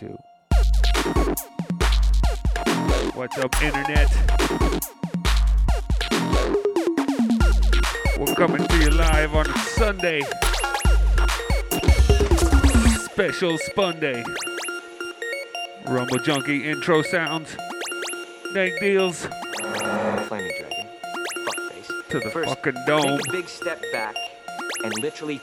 One, two. What's up, internet? We're coming to you live on Sunday. Special Spunday. Rumble Junkie intro sounds. Dank deals Flaming Dragon. Fuckface. to the First, fucking dome. Take a big step back and literally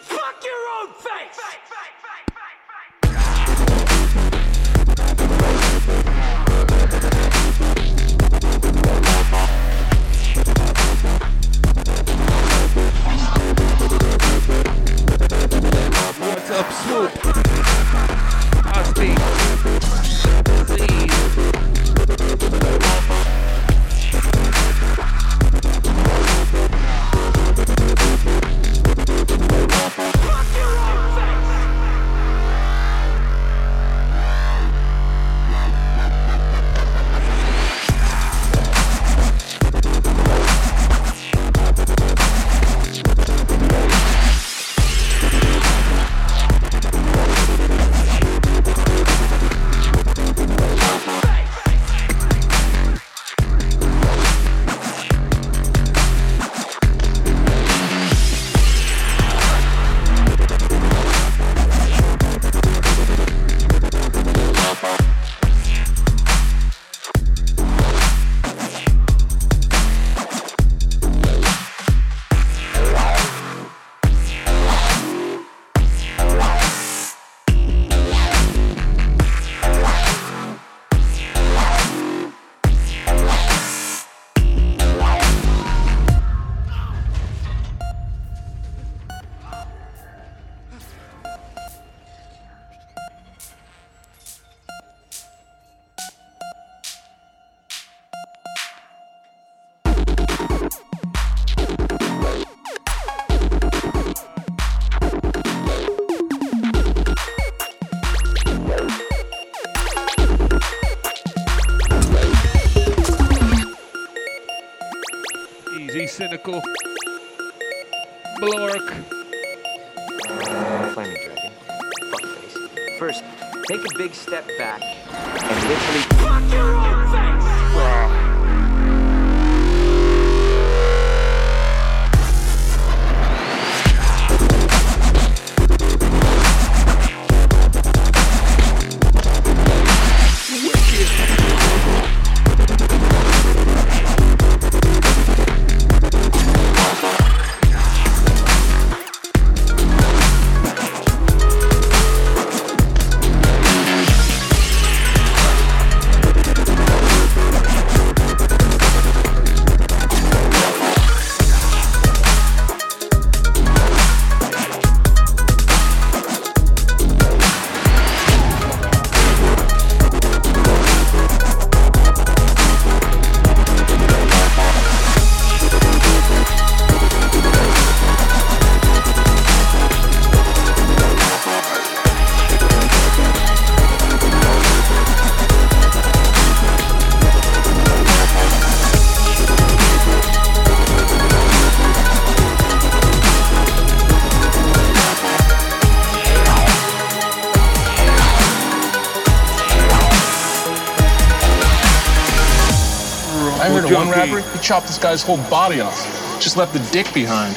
chopped this guy's whole body off. Just left the dick behind.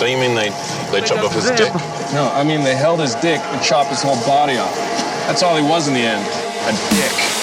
Don't you mean they, they chopped off his dick? No, I mean they held his dick and chopped his whole body off. That's all he was in the end. A dick.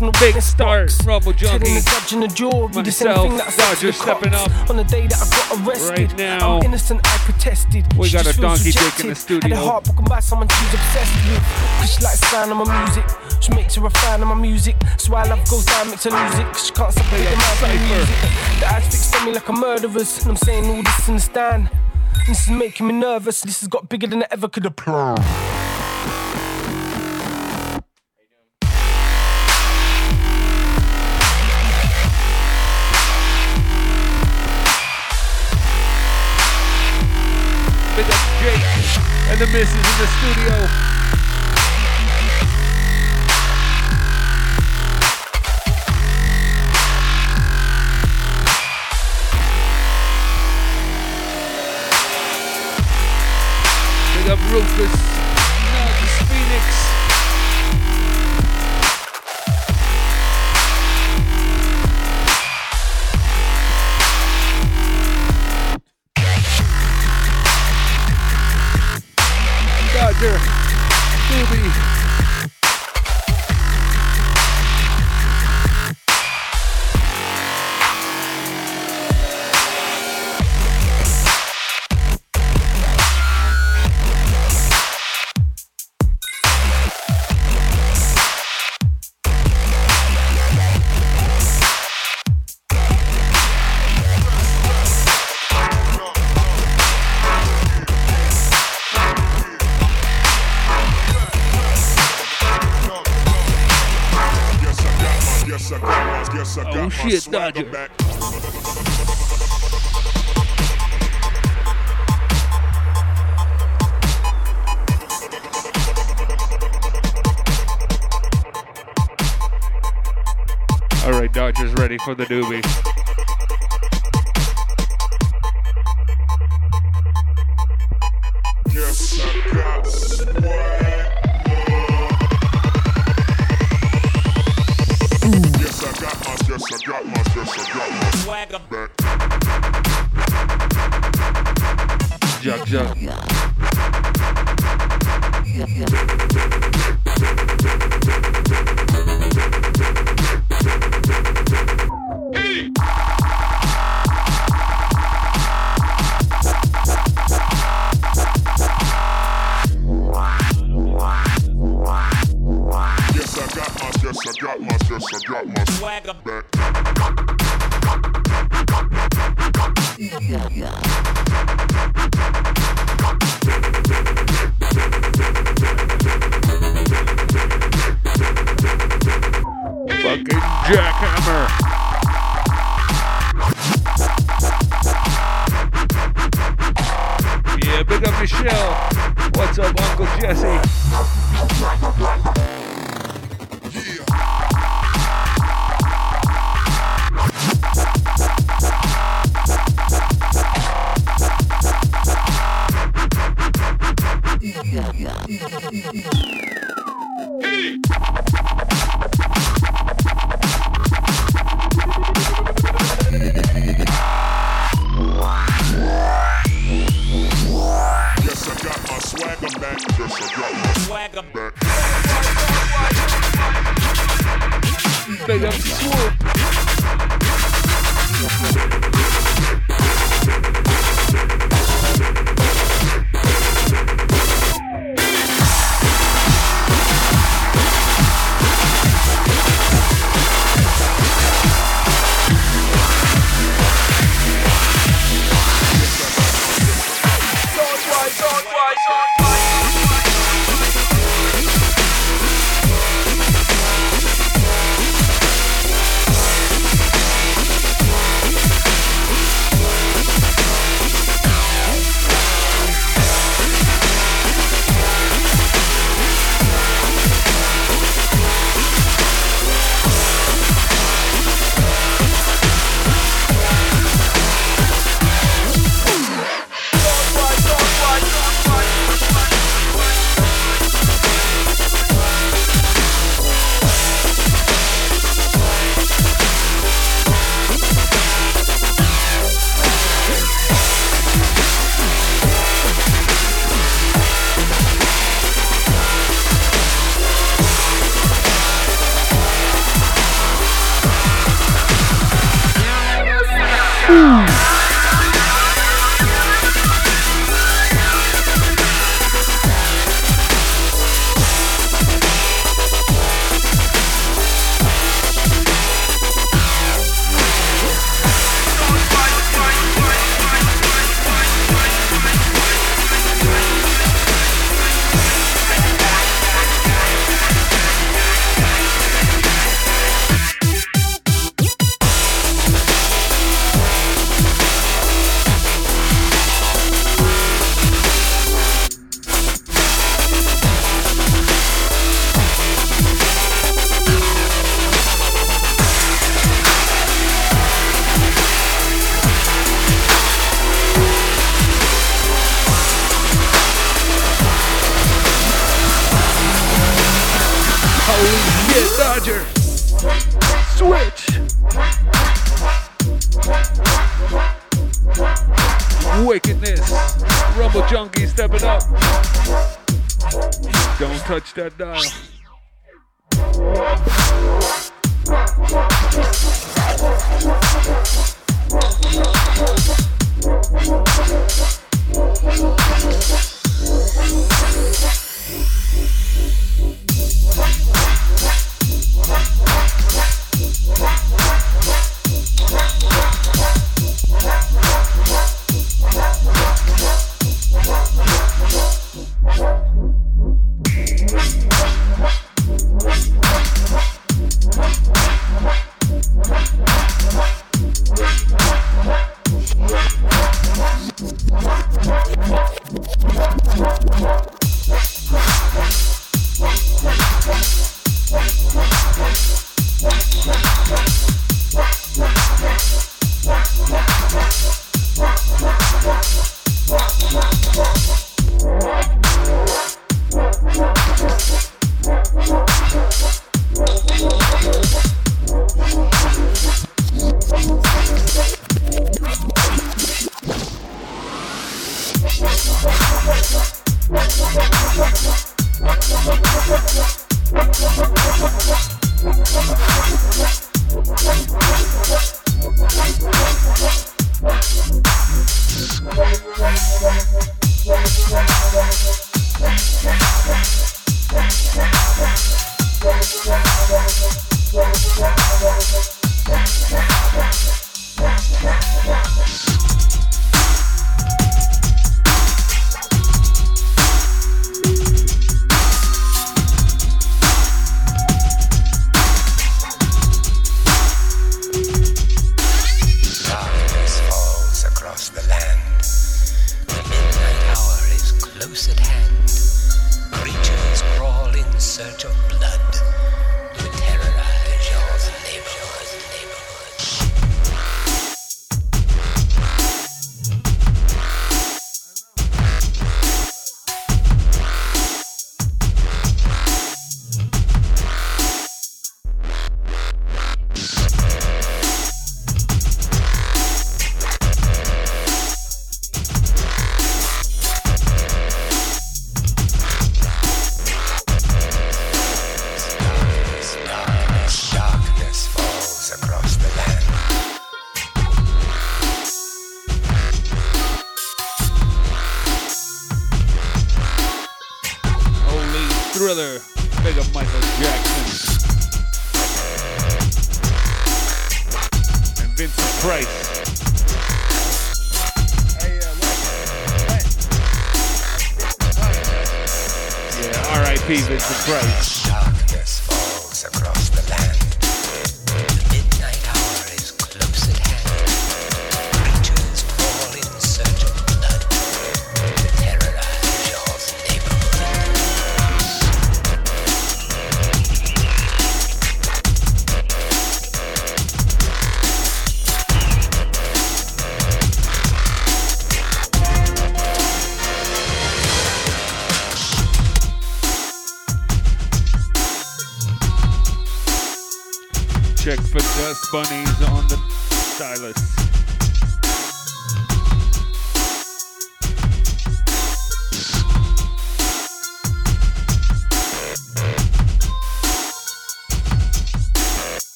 From the Big start. Rumble Junkie. the judge in the jury the same thing that I said stepping up. on the day that I got arrested. Right now. I'm innocent, I protested. We She got a donkey dick in rejected. the Had studio. her heart broken by someone she's obsessed with. Cause she likes the sound of my music. She makes her a fan of my music. So why love goes down, makes her lose it. Cause she can't separate the from the music. The eyes fixed on me like a murderer's. And I'm saying all this in the stand. This is making me nervous. This has got bigger than I ever could have planned. The missus in the studio. Guess I oh, got oh, shit, Dodgers! Back. All right, Dodgers ready for the doobie.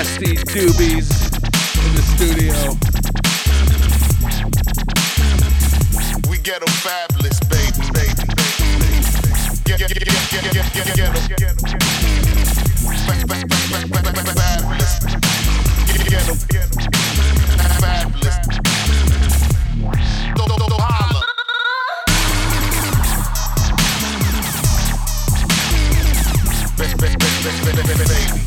nasty doobies in the studio. We get a fabulous baby, baby, baby. Get, get, get, get, get, get, get, get, baby, baby, baby.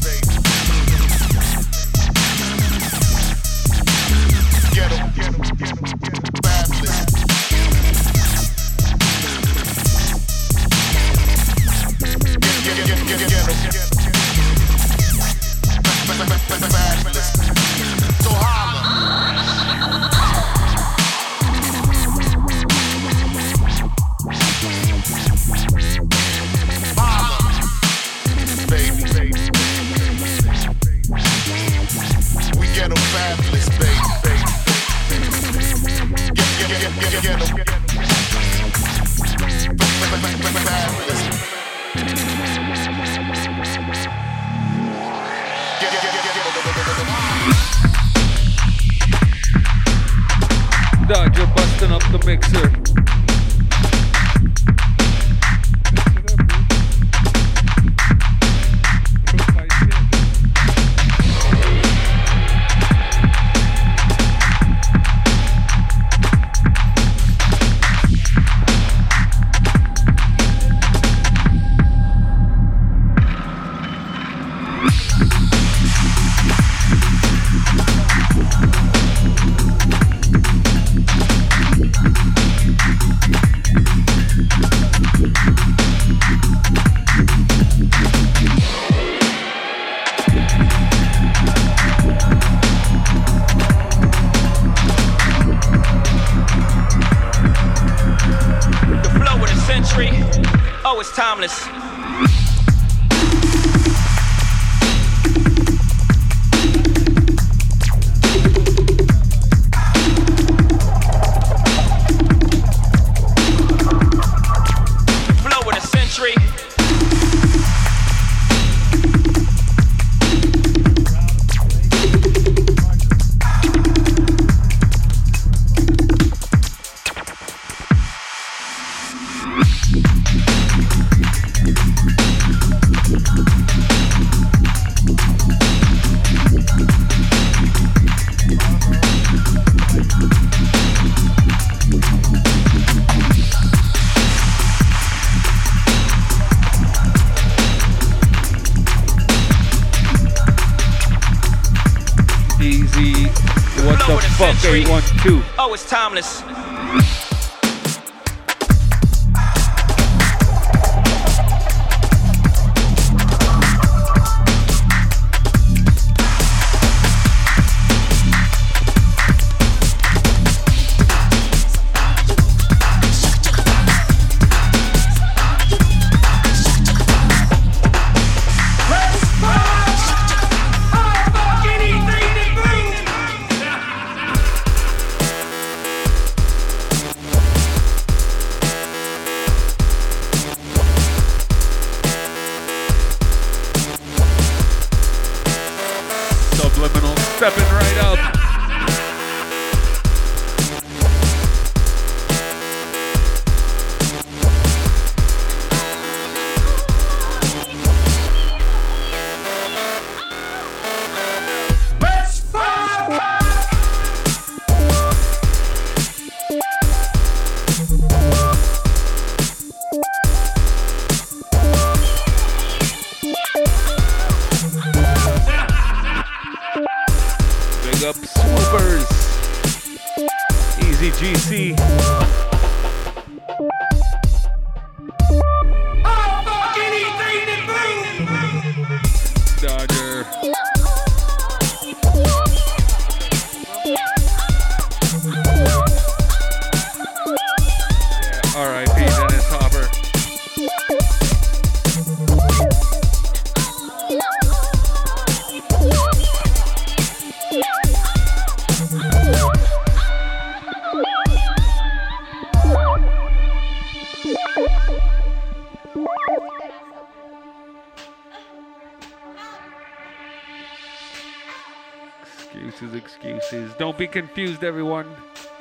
Excuses, excuses. Don't be confused, everyone.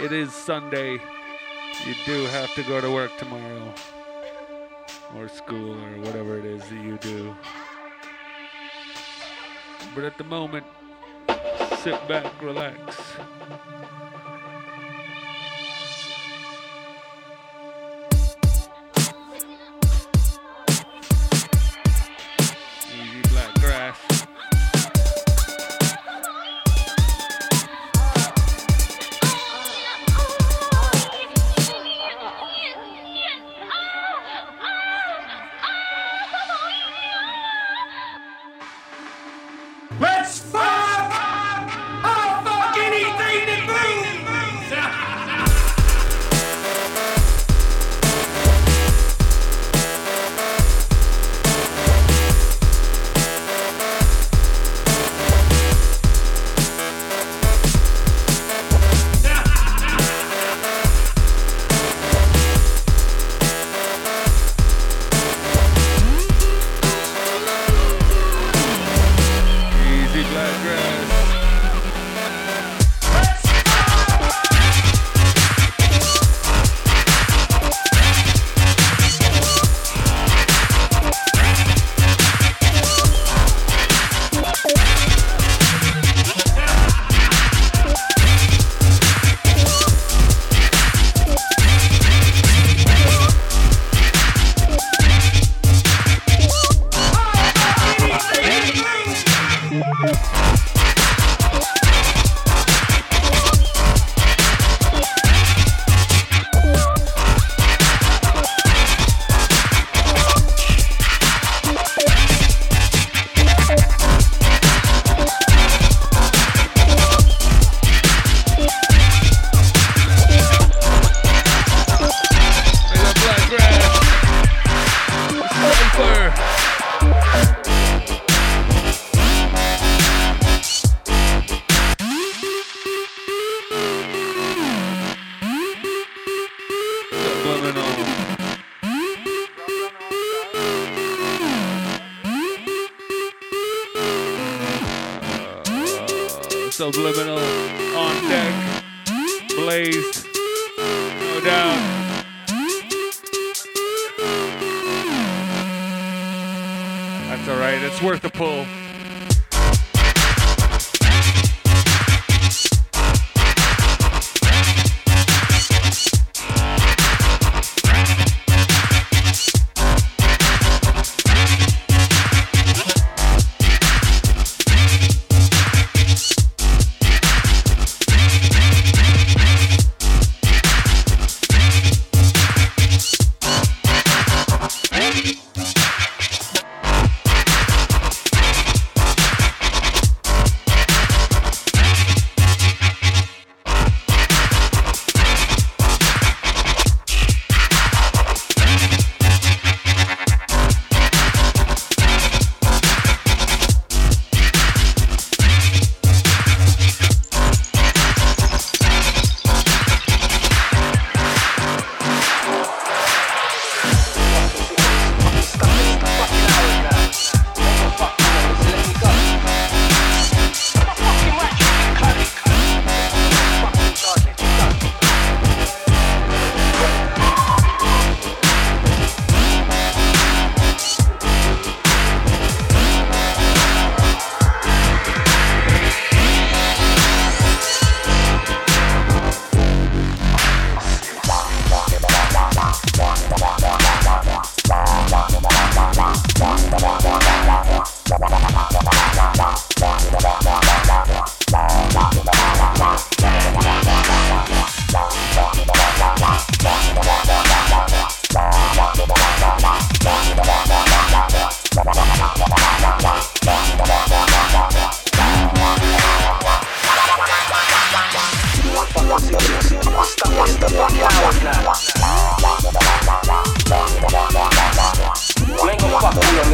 It is Sunday. You do have to go to work tomorrow. Or school, or whatever it is that you do. But at the moment, sit back, relax.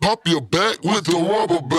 pop your back with the rubber band.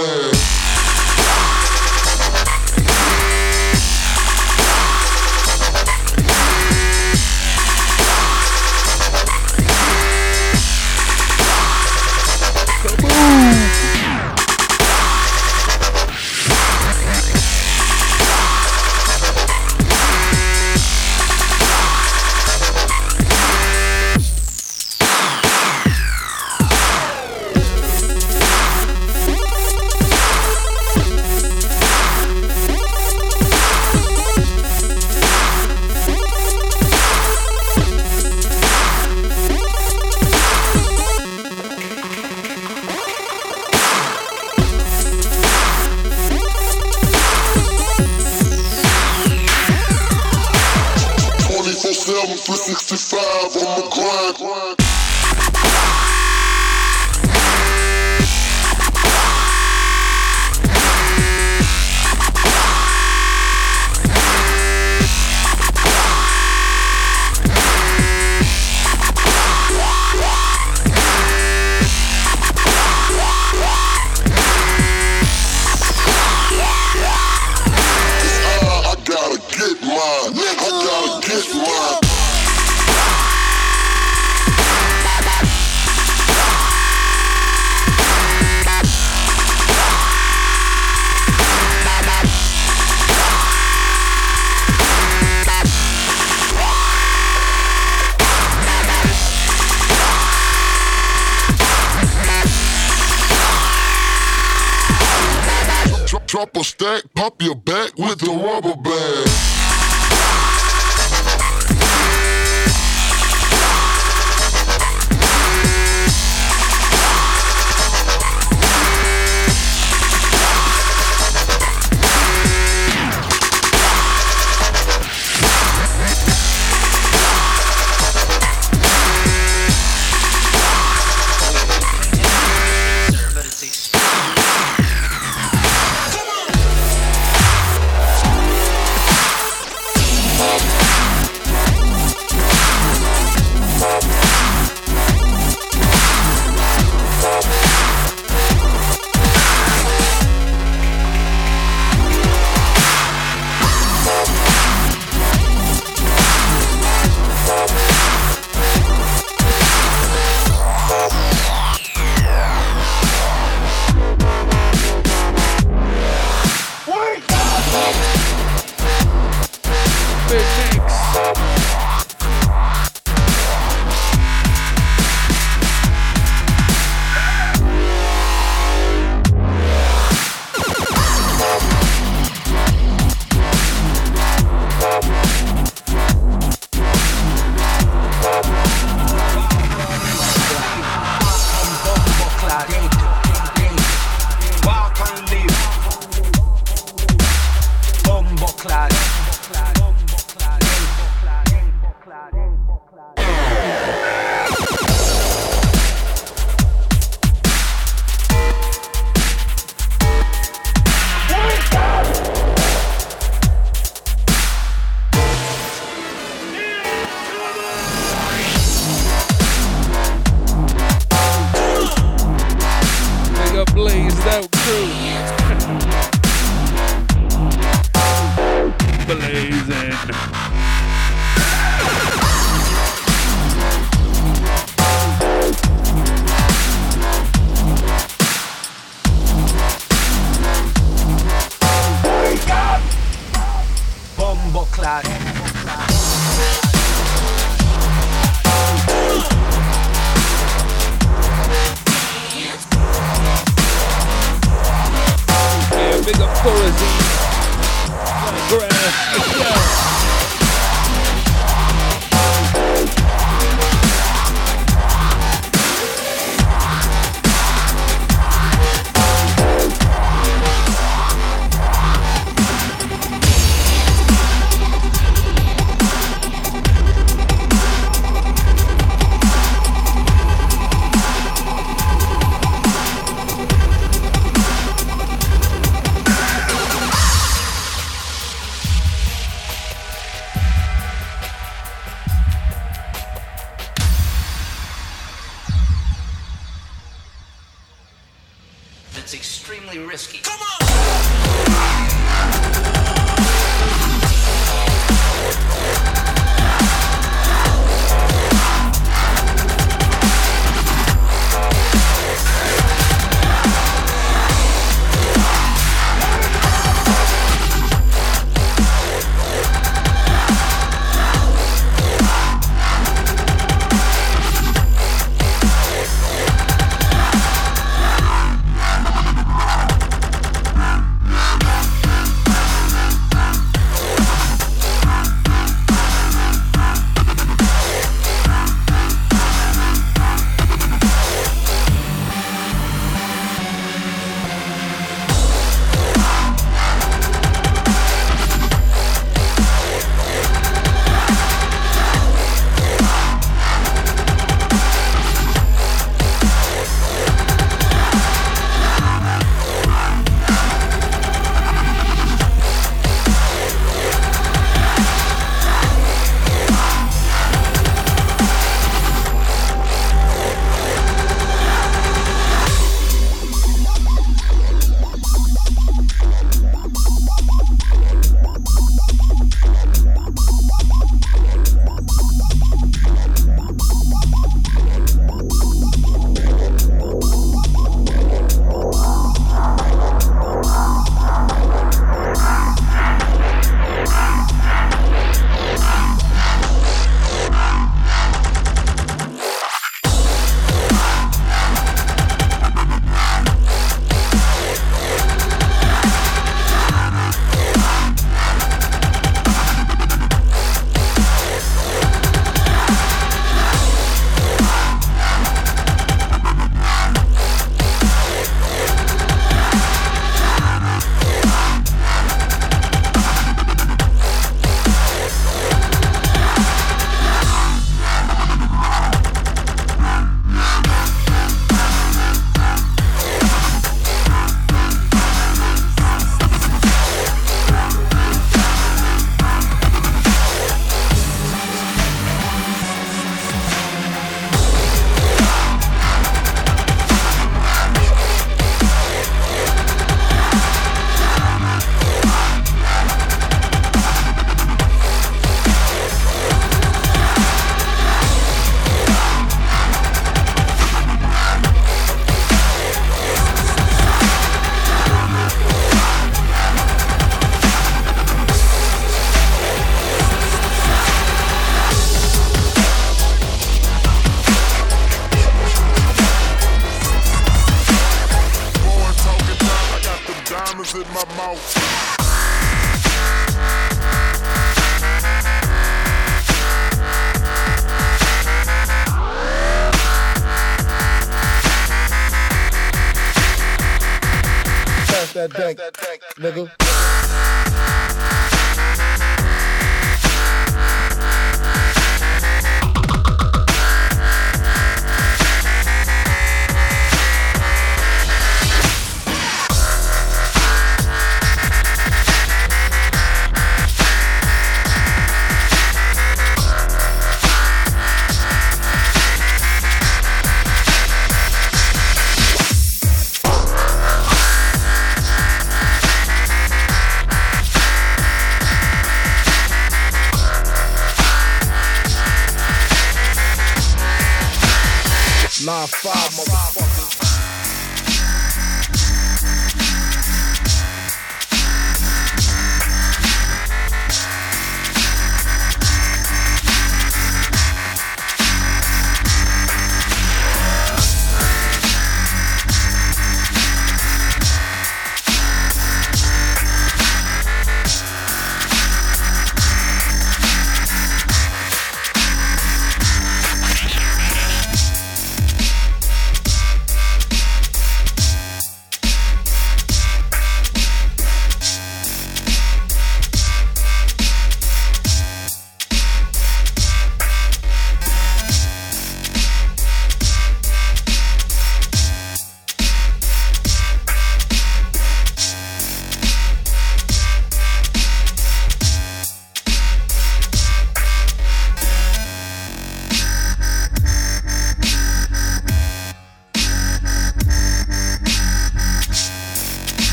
Nigga.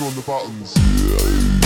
On the buttons.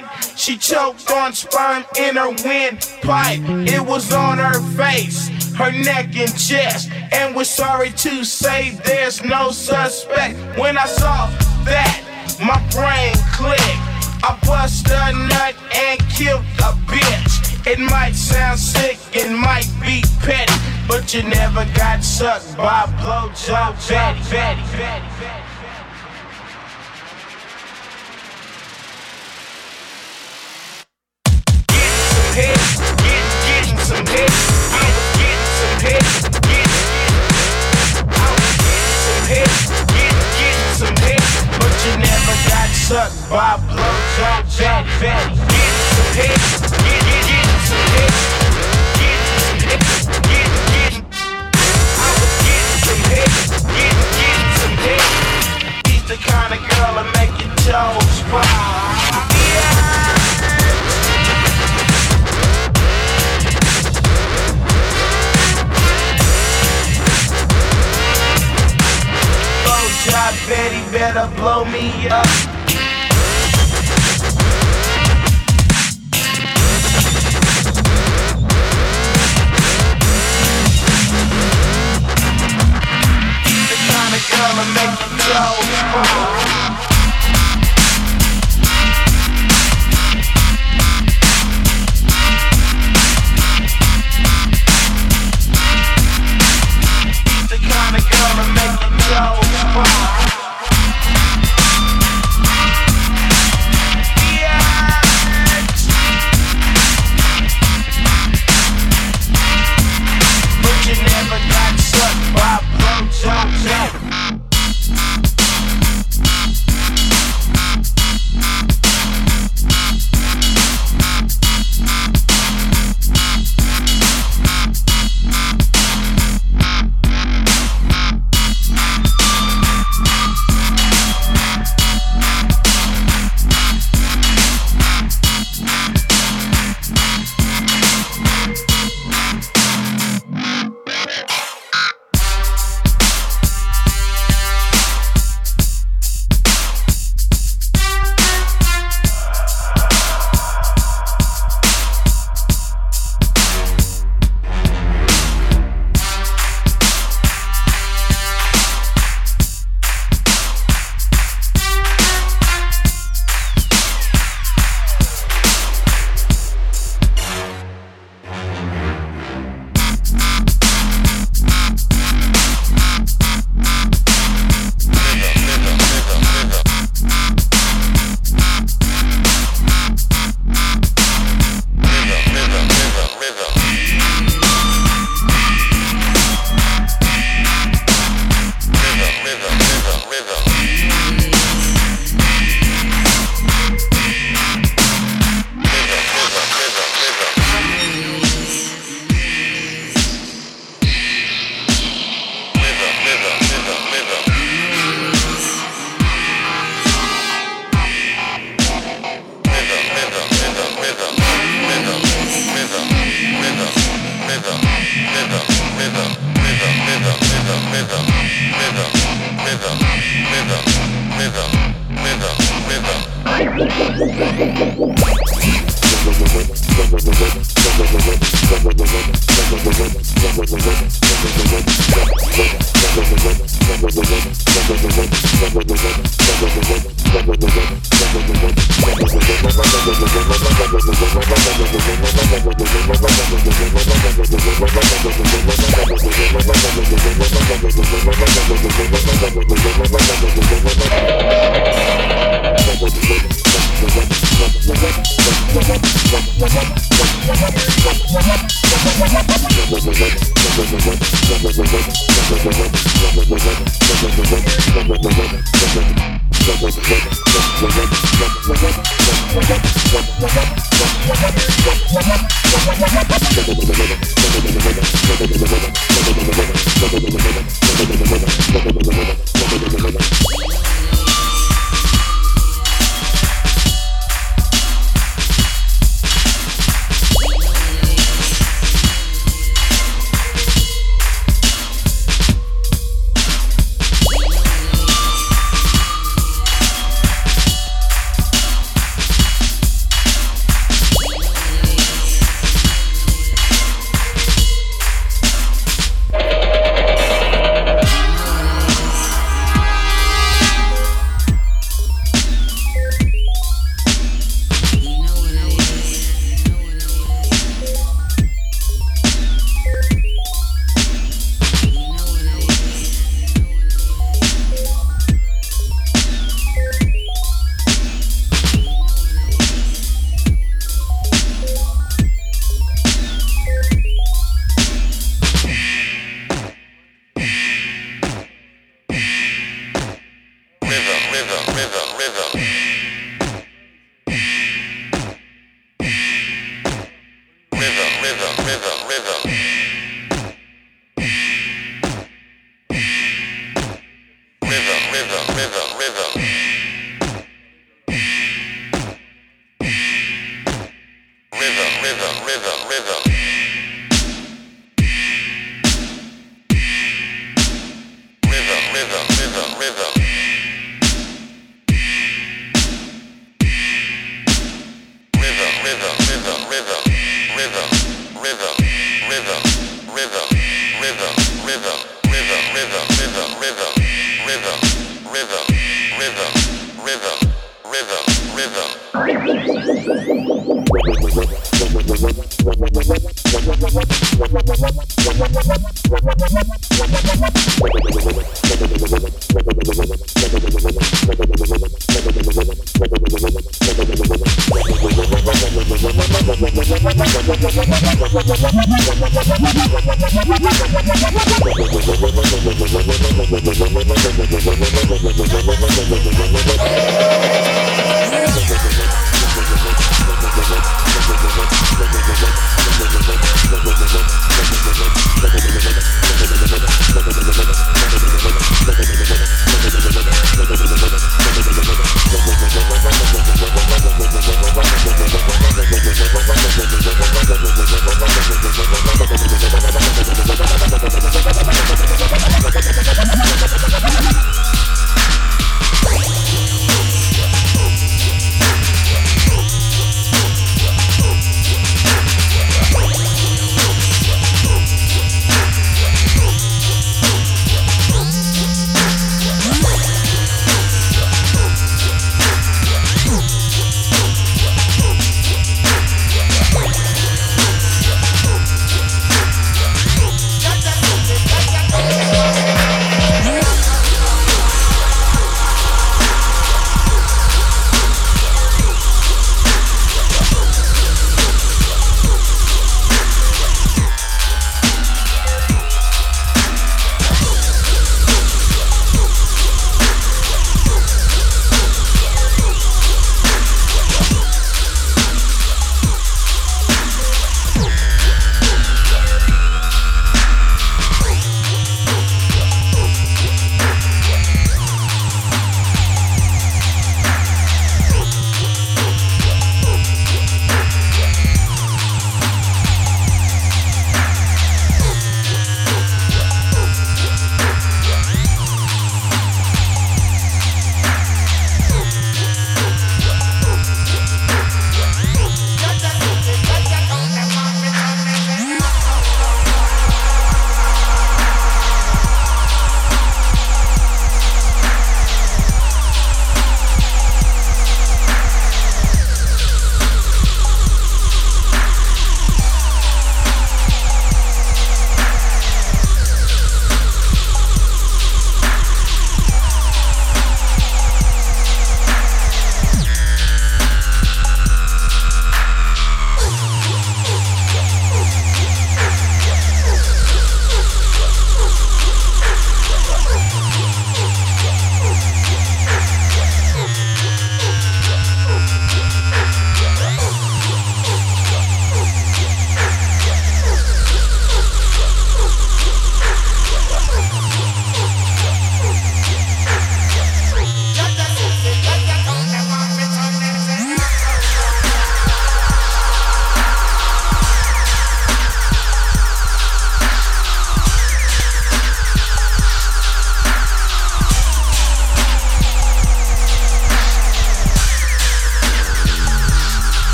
night. She choked on sperm in her windpipe. It was on her face, her neck and chest. And we're sorry to say there's no suspect. When I saw that, my brain clicked. I bust a nut and killed a bitch. It might sound sick, it might be petty, but you never got sucked by a blowjob Betty. Betty, Betty, Betty, Betty. head, get, some head, some head, get, I was some head, get, some head, but you never got sucked by some head, get, get, some head, get, get, some head. He's the kind of girl that make your toes. I bet he better blow me up. I'ma make you go. Oh. Come and make it go.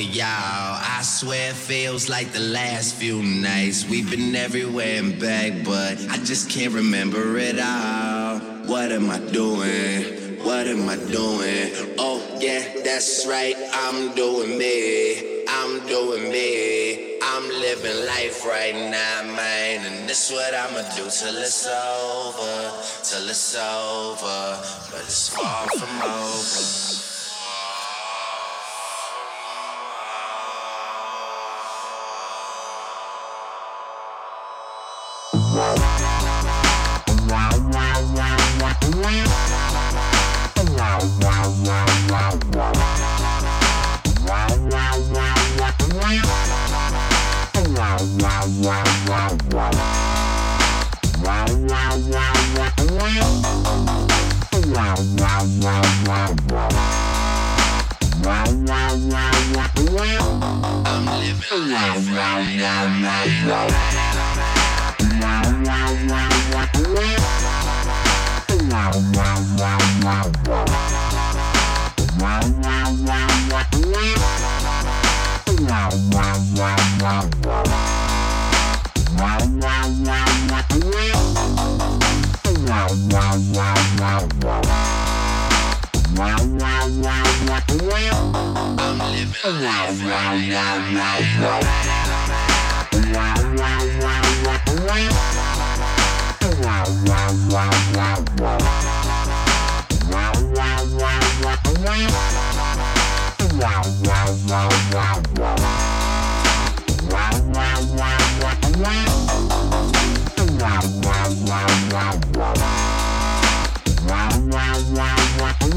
Y'all? I swear it feels like the last few nights. We've been everywhere and back, but I just can't remember it all. What am I doing? What am I doing? Oh, yeah, that's right. I'm doing me. I'm doing me. I'm living life right now, man. And this what I'ma do till it's over. Till it's over. But it's far from over. Wow, wow, wow, wow. Wow.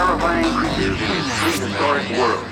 terrifying creatures in its prehistoric world.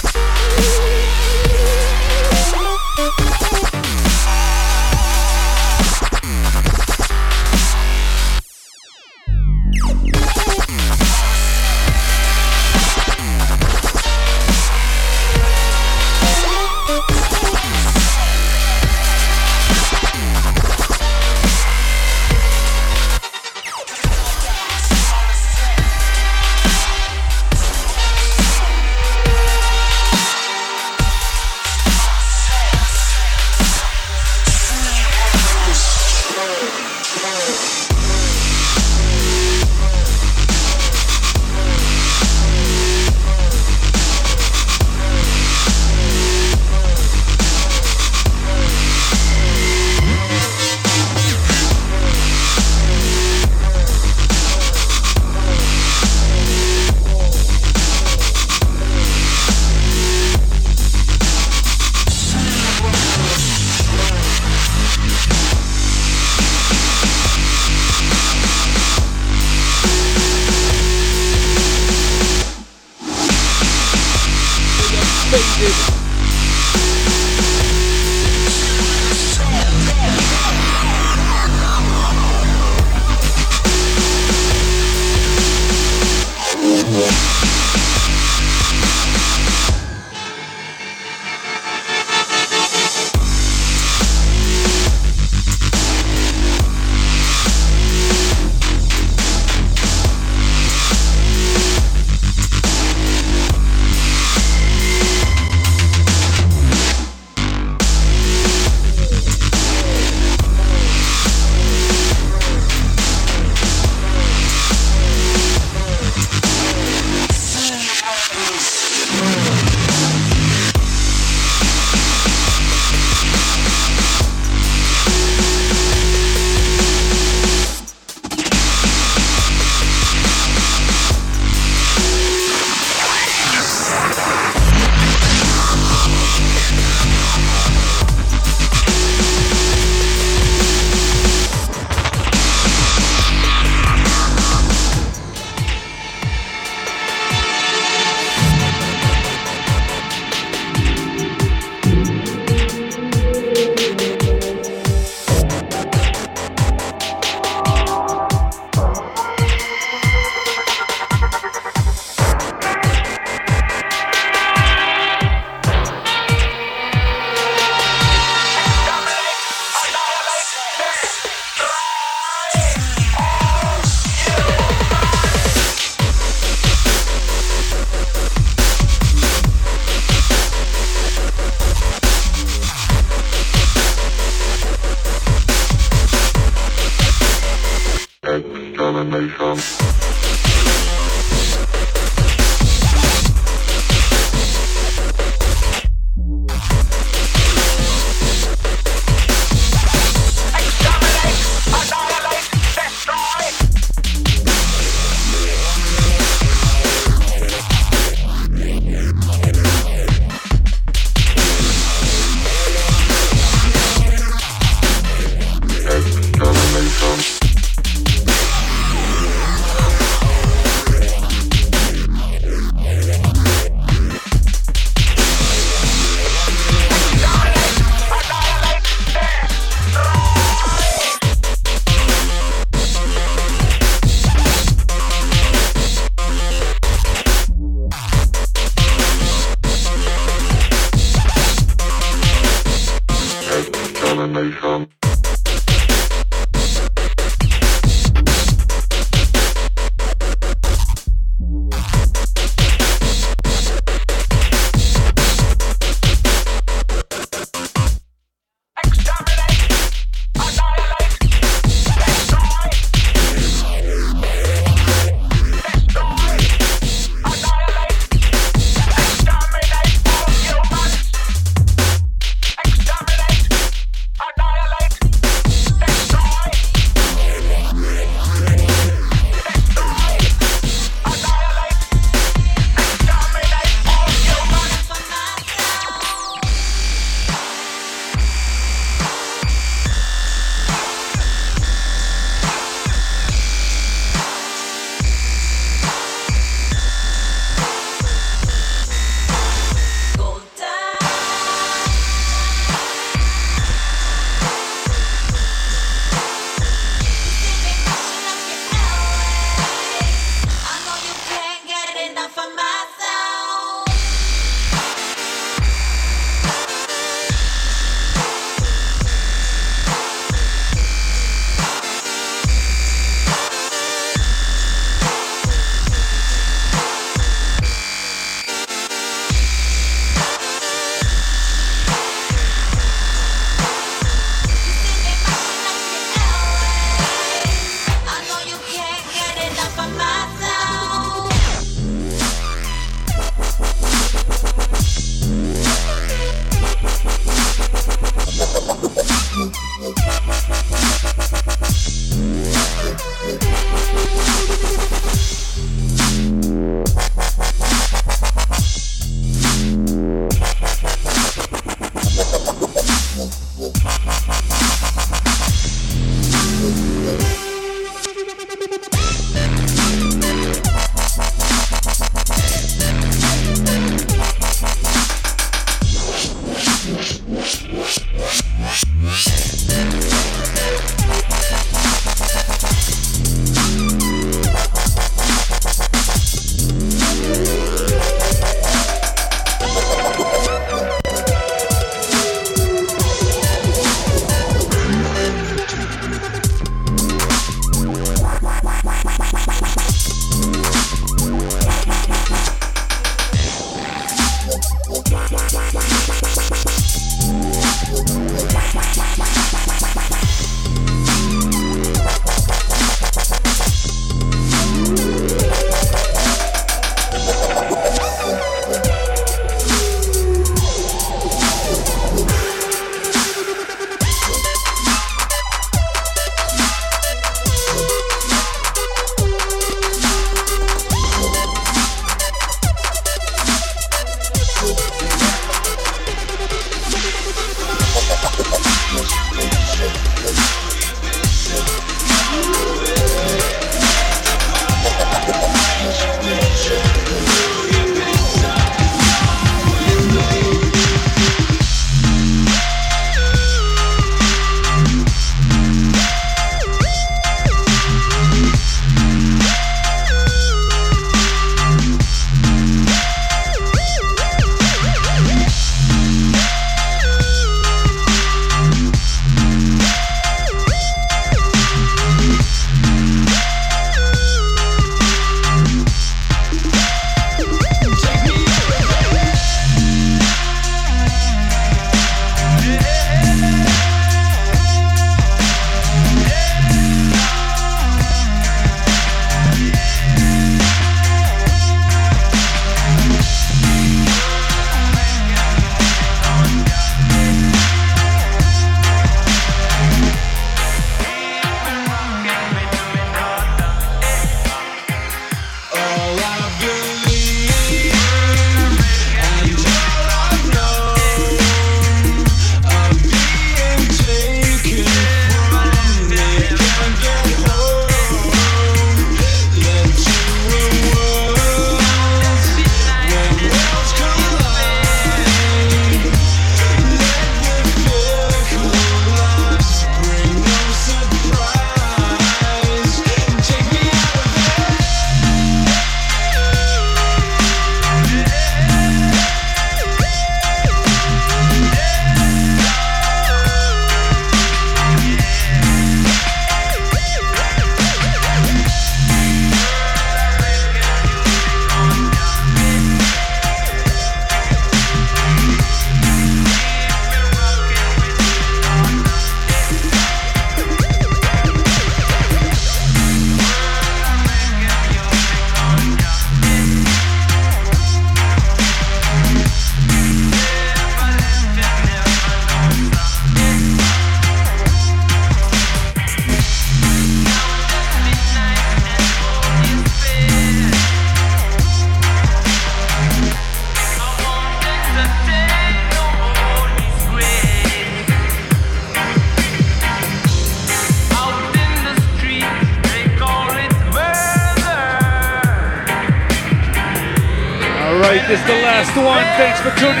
For tuning,